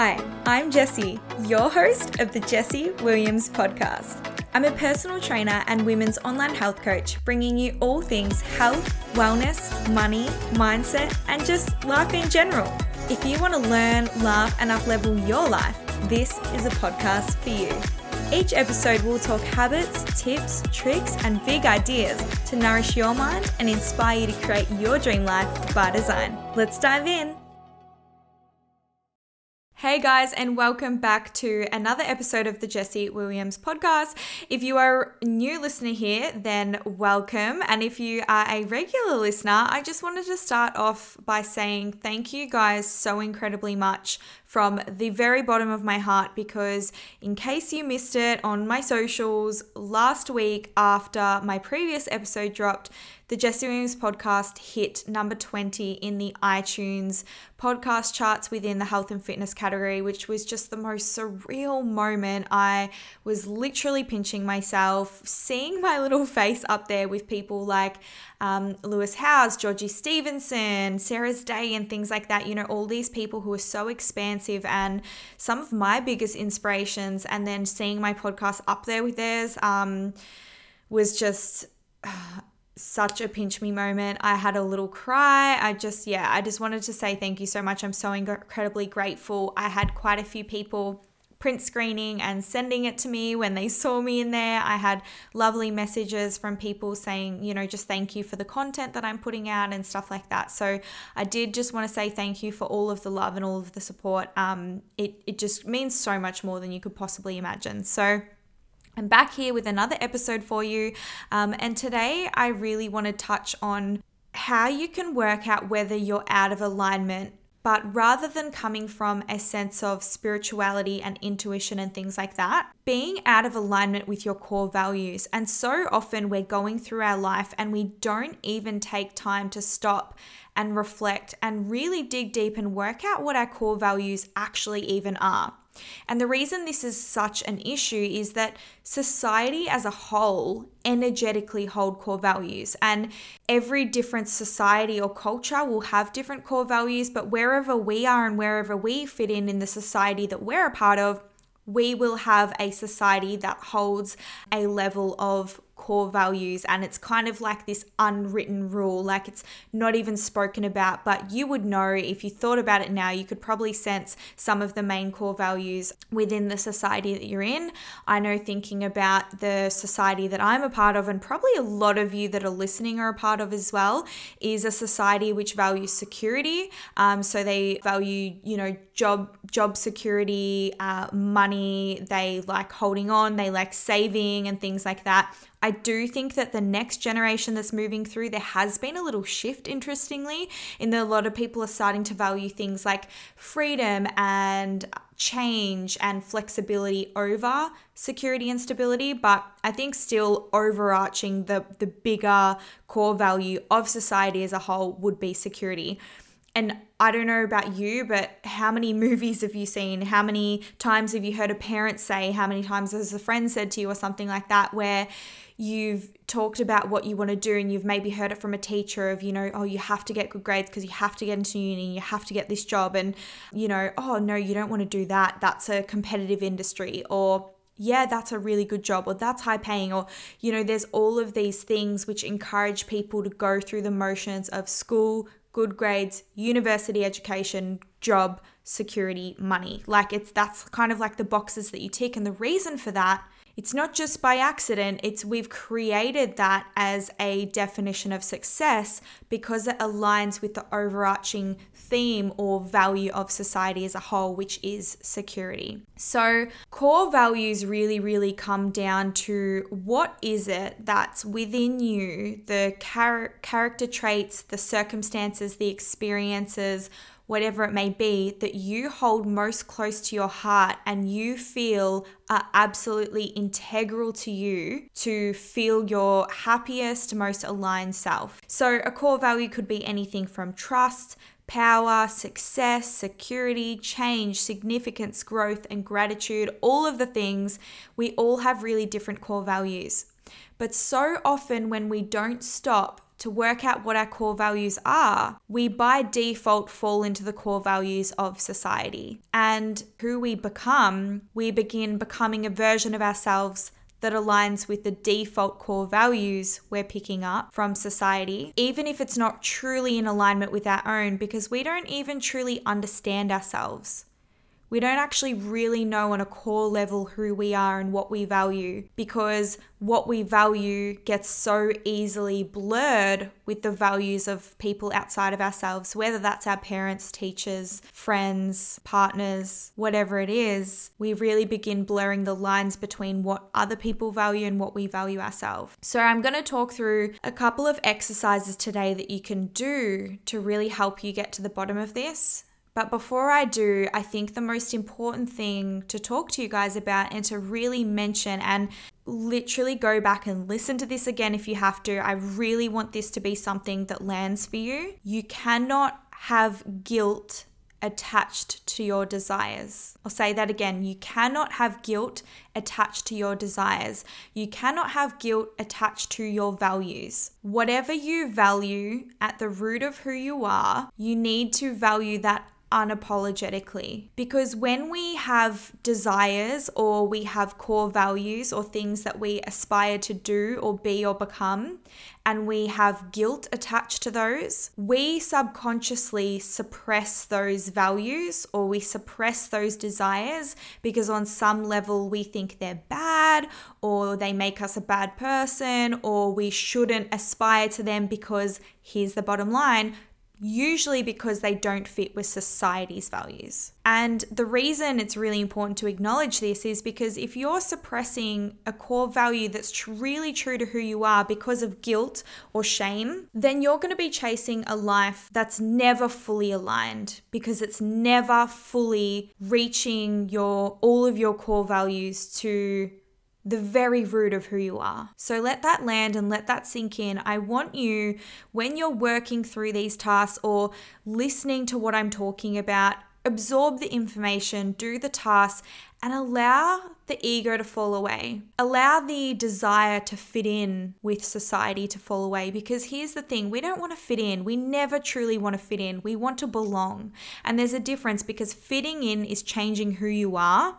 Hi, I'm Jessie, your host of the Jessie Williams podcast. I'm a personal trainer and women's online health coach, bringing you all things health, wellness, money, mindset, and just life in general. If you want to learn, laugh, and uplevel your life, this is a podcast for you. Each episode will talk habits, tips, tricks, and big ideas to nourish your mind and inspire you to create your dream life by design. Let's dive in. Hey guys, and welcome back to another episode of the Jessie Williams podcast. If you are a new listener here, then welcome. And if you are a regular listener, I just wanted to start off by saying thank you guys so incredibly much from the very bottom of my heart because, in case you missed it on my socials, last week after my previous episode dropped, the Jessie Williams podcast hit number 20 in the iTunes podcast charts within the health and fitness category, which was just the most surreal moment. I was literally pinching myself, seeing my little face up there with people like um, Lewis Howes, Georgie Stevenson, Sarah's Day, and things like that. You know, all these people who are so expansive and some of my biggest inspirations. And then seeing my podcast up there with theirs um, was just. Such a pinch me moment. I had a little cry. I just, yeah, I just wanted to say thank you so much. I'm so incredibly grateful. I had quite a few people print screening and sending it to me when they saw me in there. I had lovely messages from people saying, you know, just thank you for the content that I'm putting out and stuff like that. So I did just want to say thank you for all of the love and all of the support. Um, it, it just means so much more than you could possibly imagine. So, I'm back here with another episode for you. Um, and today I really want to touch on how you can work out whether you're out of alignment. But rather than coming from a sense of spirituality and intuition and things like that, being out of alignment with your core values. And so often we're going through our life and we don't even take time to stop and reflect and really dig deep and work out what our core values actually even are. And the reason this is such an issue is that society as a whole energetically hold core values. And every different society or culture will have different core values but wherever we are and wherever we fit in in the society that we're a part of we will have a society that holds a level of core values and it's kind of like this unwritten rule like it's not even spoken about but you would know if you thought about it now you could probably sense some of the main core values within the society that you're in. I know thinking about the society that i'm a part of and probably a lot of you that are listening are a part of as well is a society which values security. Um, so they value you know job job security uh, money they like holding on they like saving and things like that I do think that the next generation that's moving through, there has been a little shift, interestingly, in that a lot of people are starting to value things like freedom and change and flexibility over security and stability. But I think still overarching the, the bigger core value of society as a whole would be security. And I don't know about you, but how many movies have you seen? How many times have you heard a parent say? How many times has a friend said to you, or something like that, where you've talked about what you want to do and you've maybe heard it from a teacher of you know oh you have to get good grades because you have to get into uni you have to get this job and you know oh no you don't want to do that that's a competitive industry or yeah, that's a really good job, or that's high paying, or, you know, there's all of these things which encourage people to go through the motions of school, good grades, university education, job, security, money. Like it's that's kind of like the boxes that you tick. And the reason for that it's not just by accident, it's we've created that as a definition of success because it aligns with the overarching theme or value of society as a whole, which is security. So, core values really, really come down to what is it that's within you, the char- character traits, the circumstances, the experiences whatever it may be, that you hold most close to your heart and you feel are absolutely integral to you to feel your happiest, most aligned self. So, a core value could be anything from trust, power, success, security, change, significance, growth, and gratitude, all of the things, we all have really different core values. But so often when we don't stop to work out what our core values are, we by default fall into the core values of society. And who we become, we begin becoming a version of ourselves that aligns with the default core values we're picking up from society, even if it's not truly in alignment with our own, because we don't even truly understand ourselves. We don't actually really know on a core level who we are and what we value because what we value gets so easily blurred with the values of people outside of ourselves, whether that's our parents, teachers, friends, partners, whatever it is. We really begin blurring the lines between what other people value and what we value ourselves. So, I'm going to talk through a couple of exercises today that you can do to really help you get to the bottom of this but before I do, I think the most important thing to talk to you guys about and to really mention and literally go back and listen to this again if you have to. I really want this to be something that lands for you. You cannot have guilt attached to your desires. I'll say that again. You cannot have guilt attached to your desires. You cannot have guilt attached to your values. Whatever you value at the root of who you are, you need to value that unapologetically. Because when we have desires or we have core values or things that we aspire to do or be or become, and we have guilt attached to those, we subconsciously suppress those values or we suppress those desires because on some level we think they're bad or they make us a bad person or we shouldn't aspire to them because here's the bottom line usually because they don't fit with society's values. And the reason it's really important to acknowledge this is because if you're suppressing a core value that's really true to who you are because of guilt or shame, then you're going to be chasing a life that's never fully aligned because it's never fully reaching your all of your core values to the very root of who you are. So let that land and let that sink in. I want you, when you're working through these tasks or listening to what I'm talking about, absorb the information, do the tasks, and allow the ego to fall away. Allow the desire to fit in with society to fall away because here's the thing we don't want to fit in. We never truly want to fit in. We want to belong. And there's a difference because fitting in is changing who you are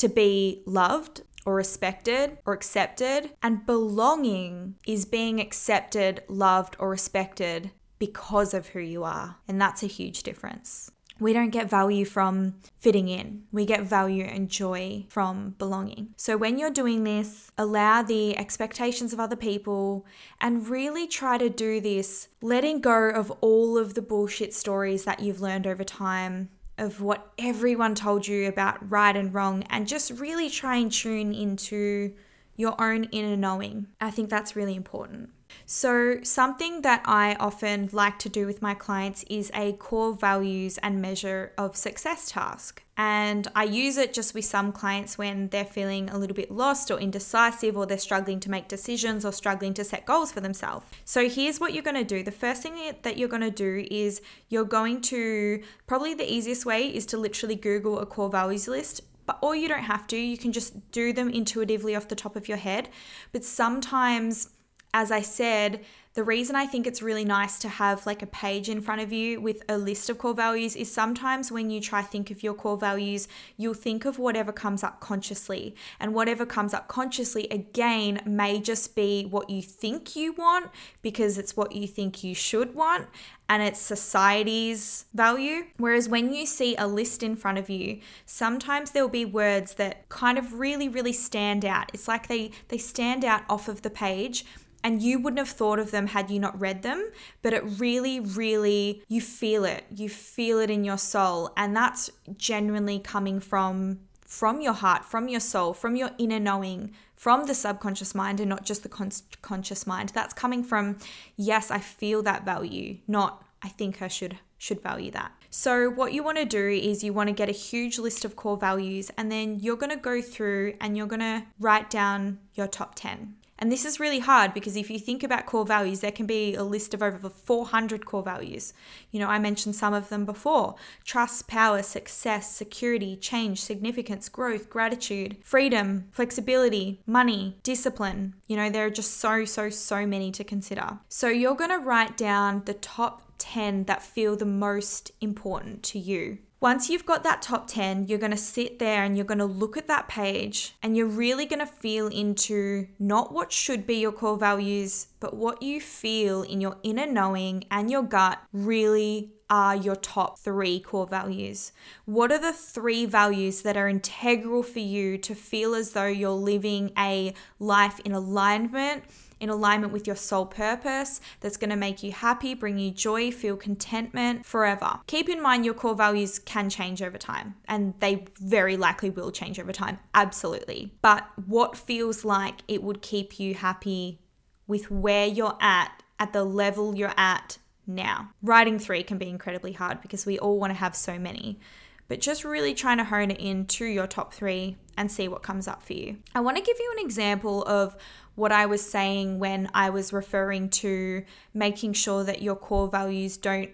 to be loved, or respected or accepted, and belonging is being accepted, loved, or respected because of who you are. And that's a huge difference. We don't get value from fitting in. We get value and joy from belonging. So, when you're doing this, allow the expectations of other people and really try to do this, letting go of all of the bullshit stories that you've learned over time of what everyone told you about right and wrong and just really try and tune into your own inner knowing. I think that's really important. So, something that I often like to do with my clients is a core values and measure of success task. And I use it just with some clients when they're feeling a little bit lost or indecisive or they're struggling to make decisions or struggling to set goals for themselves. So, here's what you're going to do the first thing that you're going to do is you're going to probably the easiest way is to literally Google a core values list but or you don't have to you can just do them intuitively off the top of your head but sometimes as I said, the reason I think it's really nice to have like a page in front of you with a list of core values is sometimes when you try to think of your core values, you'll think of whatever comes up consciously. And whatever comes up consciously again may just be what you think you want because it's what you think you should want and it's society's value. Whereas when you see a list in front of you, sometimes there'll be words that kind of really, really stand out. It's like they they stand out off of the page and you wouldn't have thought of them had you not read them but it really really you feel it. You feel it in your soul. And that's genuinely coming from from your heart from your soul from your inner knowing from the subconscious mind and not just the con- conscious mind. That's coming from yes i feel that value not i think i should should value that. So, what you want to do is you want to get a huge list of core values, and then you're going to go through and you're going to write down your top 10. And this is really hard because if you think about core values, there can be a list of over 400 core values. You know, I mentioned some of them before trust, power, success, security, change, significance, growth, gratitude, freedom, flexibility, money, discipline. You know, there are just so, so, so many to consider. So you're going to write down the top 10 that feel the most important to you. Once you've got that top 10, you're going to sit there and you're going to look at that page and you're really going to feel into not what should be your core values, but what you feel in your inner knowing and your gut really are your top three core values? What are the three values that are integral for you to feel as though you're living a life in alignment in alignment with your soul purpose that's going to make you happy, bring you joy, feel contentment forever. Keep in mind your core values can change over time and they very likely will change over time. Absolutely. But what feels like it would keep you happy with where you're at, at the level you're at now? Writing three can be incredibly hard because we all want to have so many but just really trying to hone it in to your top three and see what comes up for you. I want to give you an example of what I was saying when I was referring to making sure that your core values don't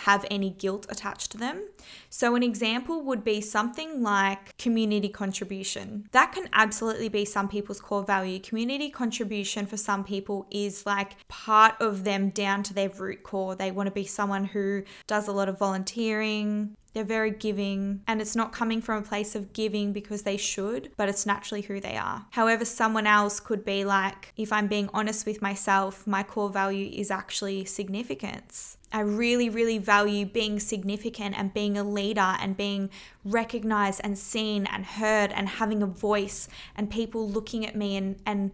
have any guilt attached to them. So, an example would be something like community contribution. That can absolutely be some people's core value. Community contribution for some people is like part of them down to their root core. They want to be someone who does a lot of volunteering, they're very giving, and it's not coming from a place of giving because they should, but it's naturally who they are. However, someone else could be like, if I'm being honest with myself, my core value is actually significance. I really, really value being significant and being a leader and being recognized and seen and heard and having a voice and people looking at me and, and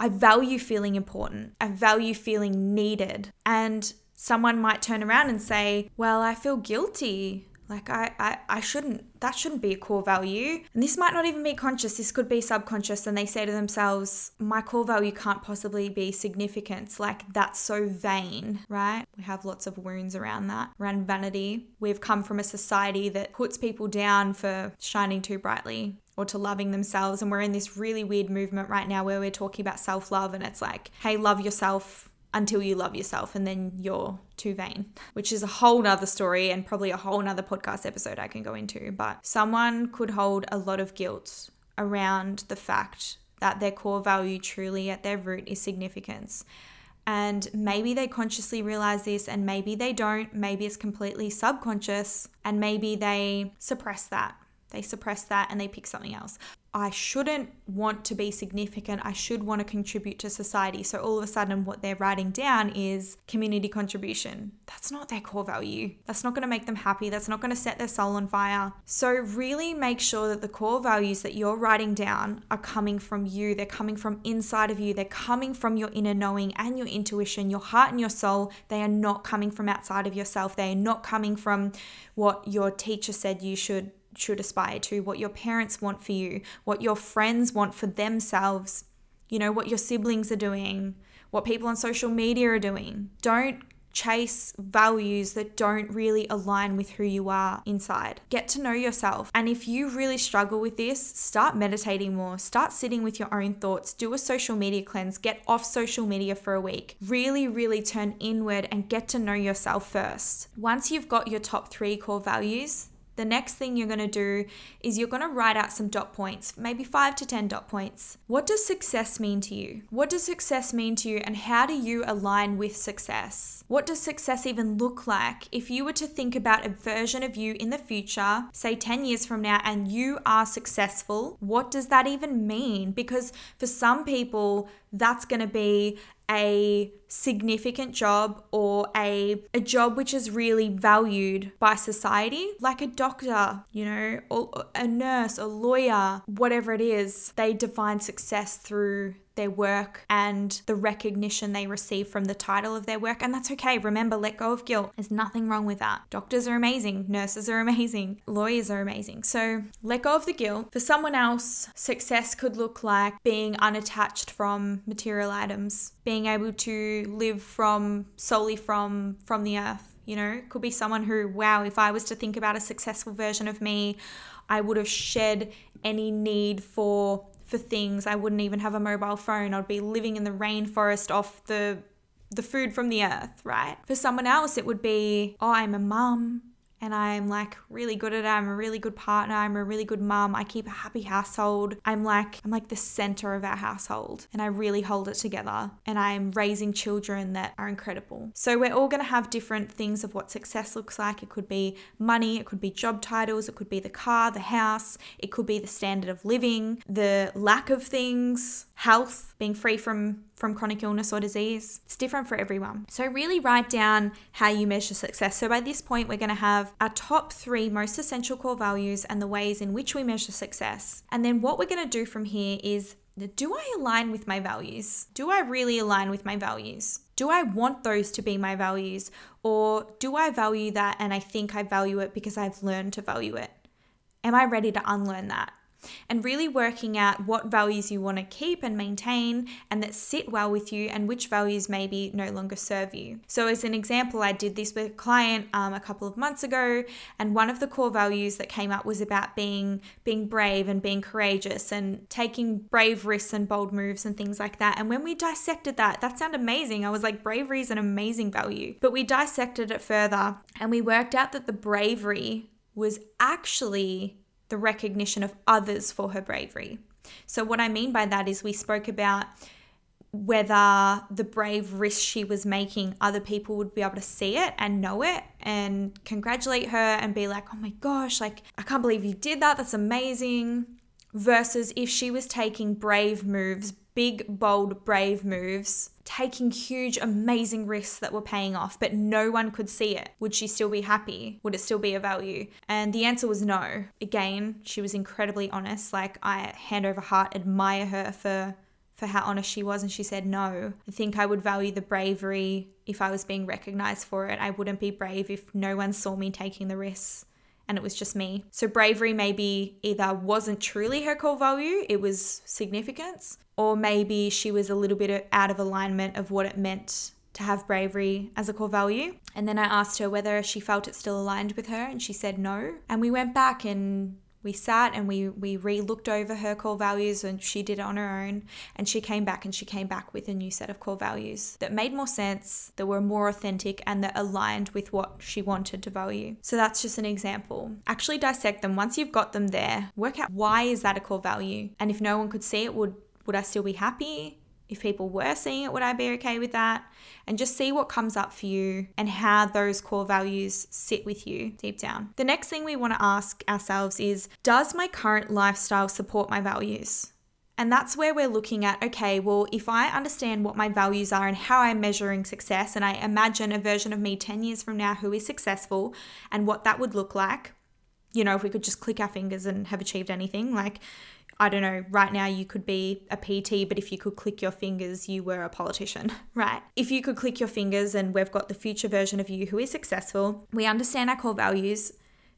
I value feeling important. I value feeling needed. And someone might turn around and say, Well, I feel guilty like I, I i shouldn't that shouldn't be a core value. And this might not even be conscious this could be subconscious and they say to themselves my core value can't possibly be significance. Like that's so vain right? We have lots of wounds around that around vanity. We've come from a society that puts people down for shining too brightly or to loving themselves and we're in this really weird movement right now where we're talking about self-love and it's like hey love yourself until you love yourself and then you're too vain, which is a whole nother story and probably a whole nother podcast episode I can go into. But someone could hold a lot of guilt around the fact that their core value truly at their root is significance. And maybe they consciously realize this, and maybe they don't. Maybe it's completely subconscious, and maybe they suppress that. They suppress that and they pick something else. I shouldn't want to be significant. I should want to contribute to society. So all of a sudden, what they're writing down is community contribution. That's not their core value. That's not going to make them happy. That's not going to set their soul on fire. So, really make sure that the core values that you're writing down are coming from you. They're coming from inside of you. They're coming from your inner knowing and your intuition, your heart and your soul. They are not coming from outside of yourself. They are not coming from what your teacher said you should should aspire to, what your parents want for you, what your friends want for themselves, you know, what your siblings are doing, what people on social media are doing. Don't chase values that don't really align with who you are inside. Get to know yourself. And if you really struggle with this, start meditating more, start sitting with your own thoughts, do a social media cleanse, get off social media for a week. Really, really turn inward and get to know yourself first. Once you've got your top three core values, the next thing you're going to do is you're going to write out some dot points, maybe five to 10 dot points. What does success mean to you? What does success mean to you, and how do you align with success? What does success even look like if you were to think about a version of you in the future, say 10 years from now, and you are successful? What does that even mean? Because for some people, that's going to be a significant job or a, a job which is really valued by society, like a doctor, you know, or a nurse, a lawyer, whatever it is, they define success through their work and the recognition they receive from the title of their work. And that's okay. Remember, let go of guilt. There's nothing wrong with that. Doctors are amazing, nurses are amazing, lawyers are amazing. So let go of the guilt. For someone else, success could look like being unattached from material items, being able to live from solely from from the earth you know could be someone who wow if i was to think about a successful version of me i would have shed any need for for things. I wouldn't even have a mobile phone. I'd be living in the rainforest off the the food from the earth, right? For someone else, it would be, oh, I'm a mum and I'm like really good at it. I'm a really good partner. I'm a really good mom. I keep a happy household. I'm like I'm like the center of our household and I really hold it together and I'm raising children that are incredible. So we're all going to have different things of what success looks like. It could be money, it could be job titles, it could be the car, the house, it could be the standard of living, the lack of things, health, being free from from chronic illness or disease. It's different for everyone. So really write down how you measure success. So by this point we're going to have our top 3 most essential core values and the ways in which we measure success. And then what we're going to do from here is do I align with my values? Do I really align with my values? Do I want those to be my values? Or do I value that and I think I value it because I've learned to value it? Am I ready to unlearn that? And really working out what values you want to keep and maintain and that sit well with you and which values maybe no longer serve you. So, as an example, I did this with a client um, a couple of months ago, and one of the core values that came up was about being being brave and being courageous and taking brave risks and bold moves and things like that. And when we dissected that, that sounded amazing. I was like, bravery is an amazing value. But we dissected it further and we worked out that the bravery was actually the recognition of others for her bravery. So, what I mean by that is we spoke about whether the brave risk she was making, other people would be able to see it and know it and congratulate her and be like, oh my gosh, like, I can't believe you did that. That's amazing. Versus if she was taking brave moves, big, bold, brave moves, taking huge, amazing risks that were paying off, but no one could see it. Would she still be happy? Would it still be a value? And the answer was no. Again, she was incredibly honest. Like, I hand over heart admire her for for how honest she was and she said no. I think I would value the bravery if I was being recognized for it. I wouldn't be brave if no one saw me taking the risks and it was just me. So bravery maybe either wasn't truly her core value, it was significance, or maybe she was a little bit out of alignment of what it meant to have bravery as a core value. And then I asked her whether she felt it still aligned with her, and she said no. And we went back and we sat and we we re-looked over her core values and she did it on her own. And she came back and she came back with a new set of core values that made more sense that were more authentic and that aligned with what she wanted to value. So that's just an example. Actually dissect them. Once you've got them there work out why is that a core value? And if no one could see it would would I still be happy if people were seeing it, would I be okay with that? And just see what comes up for you and how those core values sit with you deep down. The next thing we want to ask ourselves is Does my current lifestyle support my values? And that's where we're looking at okay, well, if I understand what my values are and how I'm measuring success, and I imagine a version of me 10 years from now who is successful and what that would look like, you know, if we could just click our fingers and have achieved anything, like, I don't know, right now you could be a PT, but if you could click your fingers, you were a politician, right? If you could click your fingers and we've got the future version of you who is successful, we understand our core values.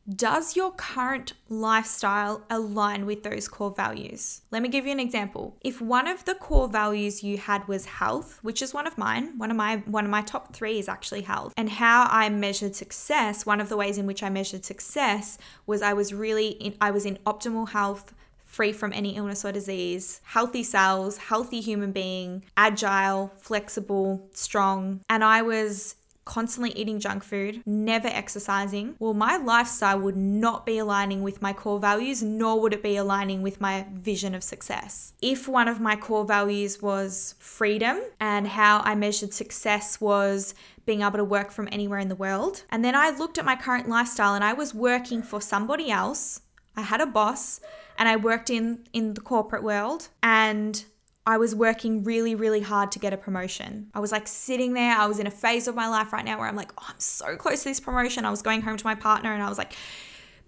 Does your current lifestyle align with those core values? Let me give you an example. If one of the core values you had was health, which is one of mine, one of my one of my top 3 is actually health. And how I measured success, one of the ways in which I measured success was I was really in I was in optimal health free from any illness or disease, healthy cells, healthy human being, agile, flexible, strong. And I was constantly eating junk food, never exercising, well, my lifestyle would not be aligning with my core values, nor would it be aligning with my vision of success. If one of my core values was freedom and how I measured success was being able to work from anywhere in the world, and then I looked at my current lifestyle and I was working for somebody else, I had a boss and I worked in in the corporate world and I was working really, really hard to get a promotion. I was like sitting there. I was in a phase of my life right now where I'm like, oh, I'm so close to this promotion. I was going home to my partner and I was like,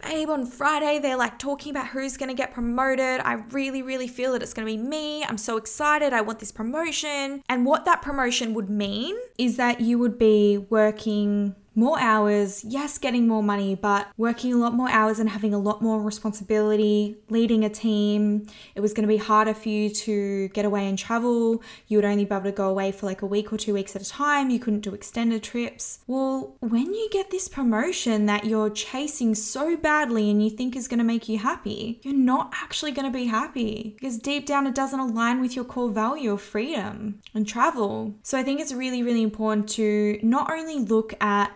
babe, on Friday, they're like talking about who's going to get promoted. I really, really feel that it's going to be me. I'm so excited. I want this promotion. And what that promotion would mean is that you would be working more hours, yes, getting more money, but working a lot more hours and having a lot more responsibility, leading a team. It was going to be harder for you to get away and travel. You would only be able to go away for like a week or two weeks at a time. You couldn't do extended trips. Well, when you get this promotion that you're chasing so badly and you think is going to make you happy, you're not actually going to be happy because deep down it doesn't align with your core value of freedom and travel. So I think it's really, really important to not only look at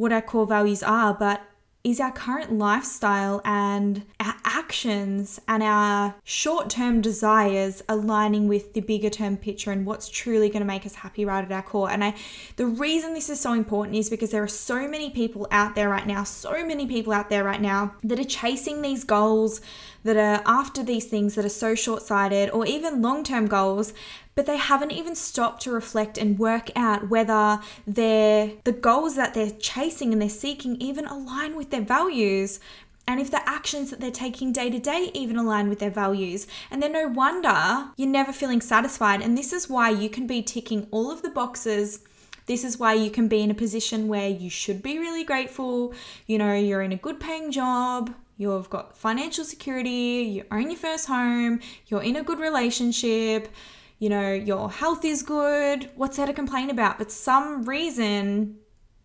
what our core values are, but is our current lifestyle and our actions and our short term desires aligning with the bigger term picture and what's truly going to make us happy right at our core. And I the reason this is so important is because there are so many people out there right now, so many people out there right now that are chasing these goals that are after these things that are so short sighted or even long term goals but they haven't even stopped to reflect and work out whether the goals that they're chasing and they're seeking even align with their values and if the actions that they're taking day to day even align with their values. And then no wonder you're never feeling satisfied. And this is why you can be ticking all of the boxes. This is why you can be in a position where you should be really grateful. You know, you're in a good paying job, you've got financial security, you own your first home, you're in a good relationship you know, your health is good. What's there to complain about? But some reason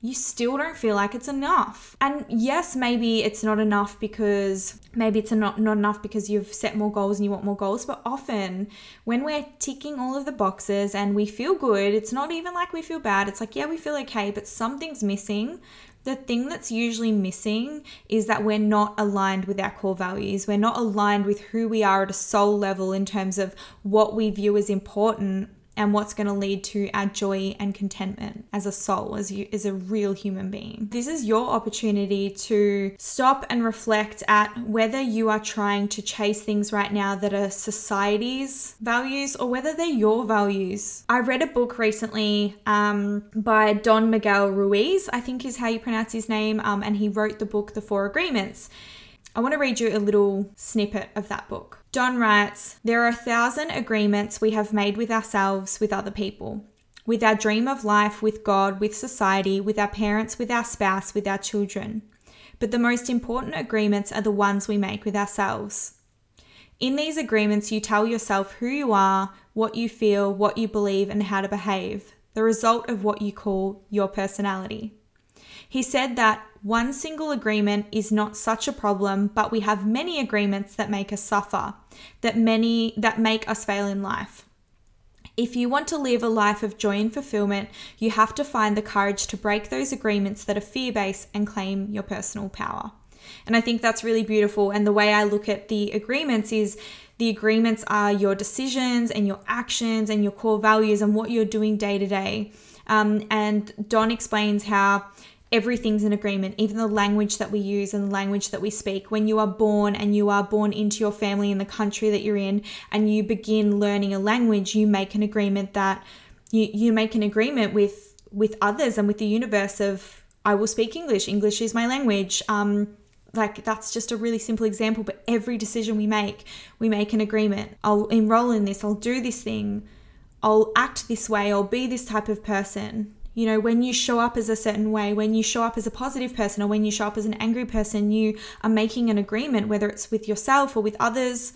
you still don't feel like it's enough. And yes, maybe it's not enough because maybe it's not, not enough because you've set more goals and you want more goals. But often when we're ticking all of the boxes and we feel good, it's not even like we feel bad. It's like, yeah, we feel okay, but something's missing the thing that's usually missing is that we're not aligned with our core values. We're not aligned with who we are at a soul level in terms of what we view as important and what's going to lead to our joy and contentment as a soul, as you as a real human being. This is your opportunity to stop and reflect at whether you are trying to chase things right now that are society's values or whether they're your values. I read a book recently um, by Don Miguel Ruiz, I think is how you pronounce his name, um, and he wrote the book The Four Agreements. I want to read you a little snippet of that book. Don writes There are a thousand agreements we have made with ourselves, with other people, with our dream of life, with God, with society, with our parents, with our spouse, with our children. But the most important agreements are the ones we make with ourselves. In these agreements, you tell yourself who you are, what you feel, what you believe, and how to behave, the result of what you call your personality. He said that one single agreement is not such a problem, but we have many agreements that make us suffer, that many that make us fail in life. If you want to live a life of joy and fulfillment, you have to find the courage to break those agreements that are fear based and claim your personal power. And I think that's really beautiful. And the way I look at the agreements is the agreements are your decisions and your actions and your core values and what you're doing day to day. Um, and Don explains how everything's in agreement, even the language that we use and the language that we speak. When you are born and you are born into your family in the country that you're in, and you begin learning a language, you make an agreement that you, you make an agreement with with others and with the universe of I will speak English. English is my language. Um, like that's just a really simple example, but every decision we make, we make an agreement. I'll enroll in this. I'll do this thing. I'll act this way. I'll be this type of person. You know, when you show up as a certain way, when you show up as a positive person or when you show up as an angry person, you are making an agreement, whether it's with yourself or with others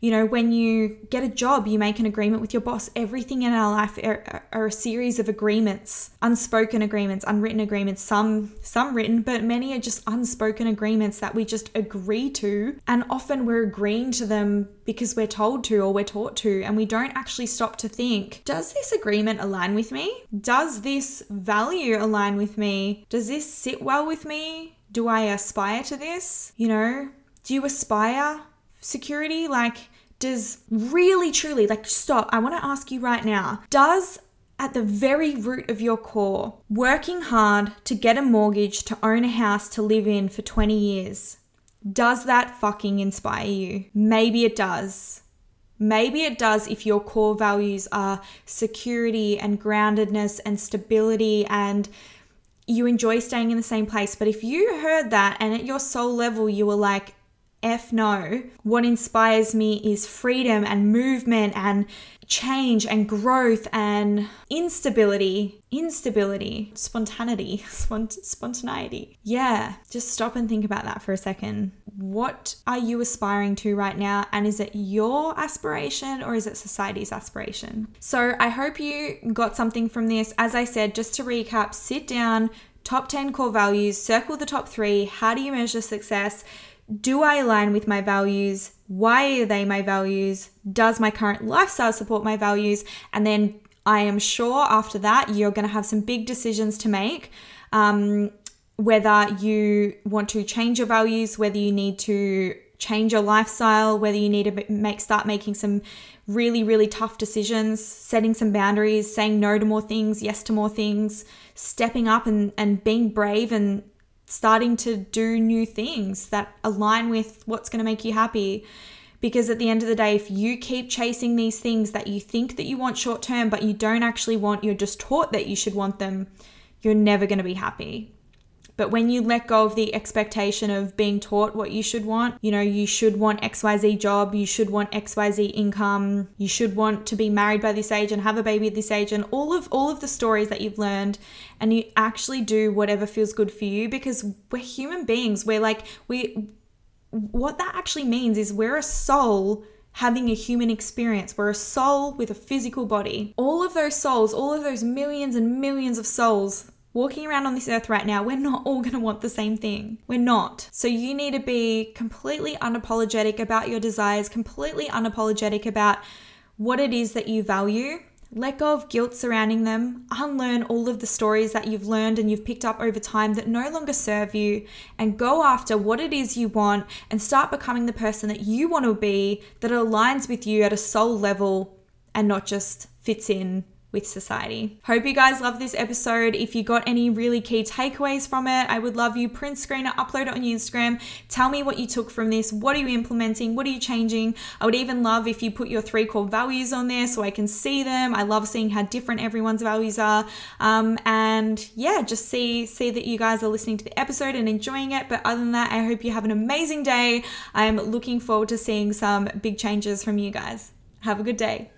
you know, when you get a job, you make an agreement with your boss. Everything in our life are, are, a series of agreements, unspoken agreements, unwritten agreements, some some written, but many are just unspoken agreements that we just agree to. And often we're agreeing to them because we're told to or we're taught to, and we don't actually stop to think, does this agreement align with me? Does this value align with me? Does this sit well with me? Do I aspire to this? You know, do you aspire security? Like, does really truly, like, stop. I want to ask you right now does at the very root of your core, working hard to get a mortgage, to own a house to live in for 20 years, does that fucking inspire you? Maybe it does. Maybe it does if your core values are security and groundedness and stability and you enjoy staying in the same place. But if you heard that and at your soul level you were like, F no. What inspires me is freedom and movement and change and growth and instability, instability, spontaneity, spont- spontaneity. Yeah, just stop and think about that for a second. What are you aspiring to right now? And is it your aspiration or is it society's aspiration? So I hope you got something from this. As I said, just to recap, sit down, top 10 core values, circle the top three. How do you measure success? Do I align with my values? Why are they my values? Does my current lifestyle support my values? And then I am sure after that, you're going to have some big decisions to make. Um, whether you want to change your values, whether you need to change your lifestyle, whether you need to make start making some really really tough decisions, setting some boundaries, saying no to more things, yes to more things, stepping up and and being brave and starting to do new things that align with what's going to make you happy. Because at the end of the day, if you keep chasing these things that you think that you want short term, but you don't actually want, you're just taught that you should want them, you're never going to be happy. But when you let go of the expectation of being taught what you should want, you know, you should want XYZ job, you should want XYZ income, you should want to be married by this age and have a baby at this age and all of all of the stories that you've learned and you actually do whatever feels good for you because we're human beings. We're like we what that actually means is we're a soul having a human experience. We're a soul with a physical body. All of those souls, all of those millions and millions of souls walking around on this earth right now, we're not all going to want the same thing. We're not. So you need to be completely unapologetic about your desires, completely unapologetic about what it is that you value. Let go of guilt surrounding them, unlearn all of the stories that you've learned and you've picked up over time that no longer serve you, and go after what it is you want and start becoming the person that you want to be that aligns with you at a soul level and not just fits in with society. Hope you guys love this episode. If you got any really key takeaways from it, I would love you print screen it, upload it on your Instagram. Tell me what you took from this. What are you implementing? What are you changing? I would even love if you put your three core values on there so I can see them. I love seeing how different everyone's values are. Um, and yeah, just see see that you guys are listening to the episode and enjoying it. But other than that, I hope you have an amazing day. I'm looking forward to seeing some big changes from you guys. Have a good day.